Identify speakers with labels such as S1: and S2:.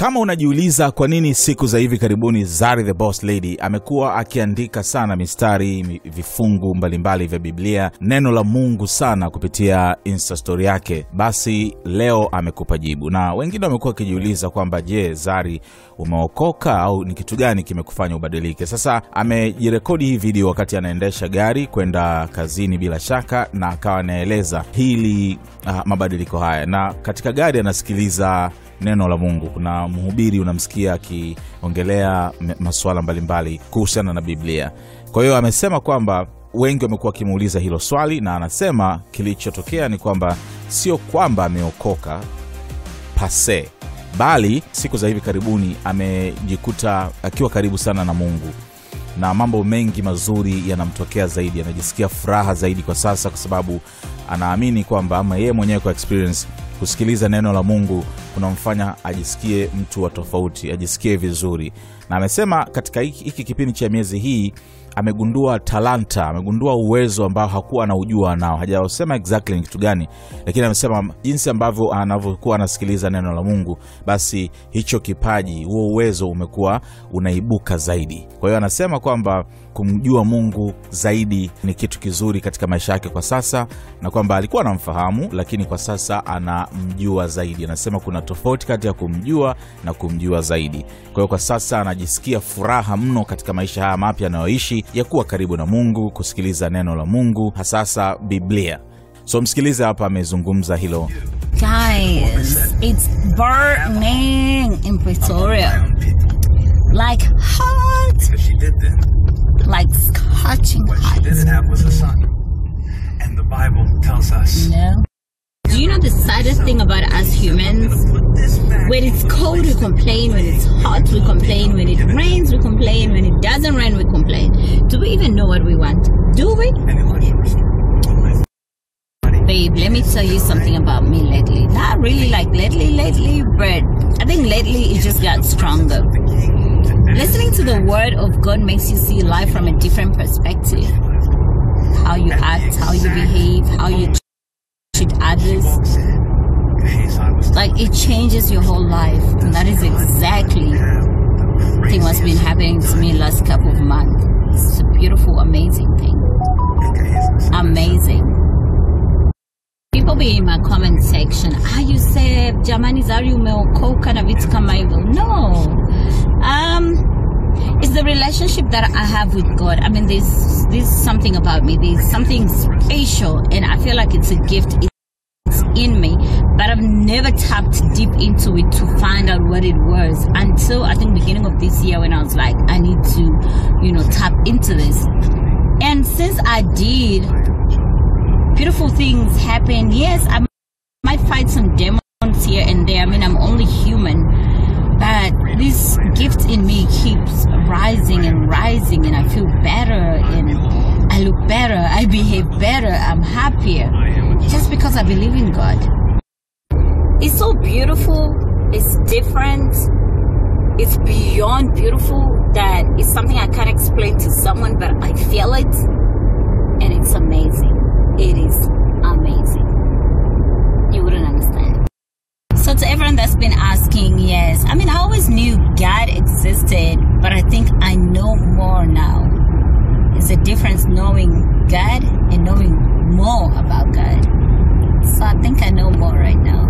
S1: Kama unajiuliza kwa nini siku za hivi karibuni Zari the Boss Lady amekuwa akiandika sana mistari, vifungu mbalimbali vya Biblia, neno la Mungu sana kupitia Insta story yake, basi leo amekupa jibu. Na wengine wamekuwa wakijiuliza kwamba je, Zari umeokoka au ni kitu gani kimekufanya ubadilike? Sasa amejirekodi hii video wakati anaendesha gari kwenda kazini bila shaka, na akawa anaeleza hili uh, mabadiliko haya, na katika gari anasikiliza neno la Mungu. Kuna mhubiri unamsikia akiongelea masuala mbalimbali kuhusiana na Biblia. Kwa hiyo amesema kwamba wengi wamekuwa wakimuuliza hilo swali, na anasema kilichotokea ni kwamba sio kwamba ameokoka pase, bali siku za hivi karibuni amejikuta akiwa karibu sana na Mungu na mambo mengi mazuri yanamtokea zaidi, anajisikia furaha zaidi kwa sasa, kwa sababu anaamini kwamba ama yeye mwenyewe kwa experience kusikiliza neno la Mungu kunamfanya ajisikie mtu wa tofauti, ajisikie vizuri. Na amesema katika hiki kipindi cha miezi hii amegundua talanta, amegundua uwezo ambao hakuwa anaujua nao. Hajasema exactly ni kitu gani, lakini amesema jinsi ambavyo anavyokuwa anasikiliza neno la Mungu, basi hicho kipaji, huo uwezo umekuwa unaibuka zaidi. Kwa hiyo anasema kwamba kumjua Mungu zaidi ni kitu kizuri katika maisha yake kwa sasa, na kwamba alikuwa anamfahamu, lakini kwa sasa anamjua zaidi. Anasema kuna tofauti kati ya kumjua na kumjua zaidi. Kwa hiyo kwa sasa anajisikia furaha mno katika maisha haya mapya anayoishi ya kuwa karibu na Mungu, kusikiliza neno la Mungu, hasasa Biblia. So msikilize hapa, amezungumza hilo.
S2: Guys, it's burning in Pretoria. Like hot,
S3: She did that.
S2: like scorching
S3: What she
S2: hot. Saddest thing about us humans? When it's cold, we complain. When it's hot, we complain. When it rains, we complain. When it doesn't rain, we complain. Do we even know what we want? Do we? Babe, let me tell you something about me lately. Not really like lately, lately, but I think lately it just got stronger. Listening to the word of God makes you see life from a different perspective. How you act, how you behave, how you treat others. Like it changes your whole life. And that is exactly thing what's been happening to me last couple of months. It's a beautiful, amazing thing. Amazing. People be in my comment section, ah, you said jamani Zari umeokoka na vitu kama hivyo. No. Um, it's the relationship that I have with God. I mean, there's there's something about me. There's something special, and I feel like it's a gift. In me, but I've never tapped deep into it to find out what it was until I think beginning of this year when I was like, I need to, you know, tap into this. And since I did, beautiful things happen. Yes, I might fight some demons here and there. I mean, I'm only human, but this gift in me keeps rising and rising, and I feel better and I look better. I behave better. I'm happier just because I believe in God. It's so beautiful. It's different. It's beyond beautiful that it's something I can't explain to someone, but I feel it, and it's amazing. It is amazing. You wouldn't understand. So to everyone that's been asking, yes, I mean I always knew God existed, but I think I know more now. It's a difference knowing God and knowing more about God. So I think I know more right now.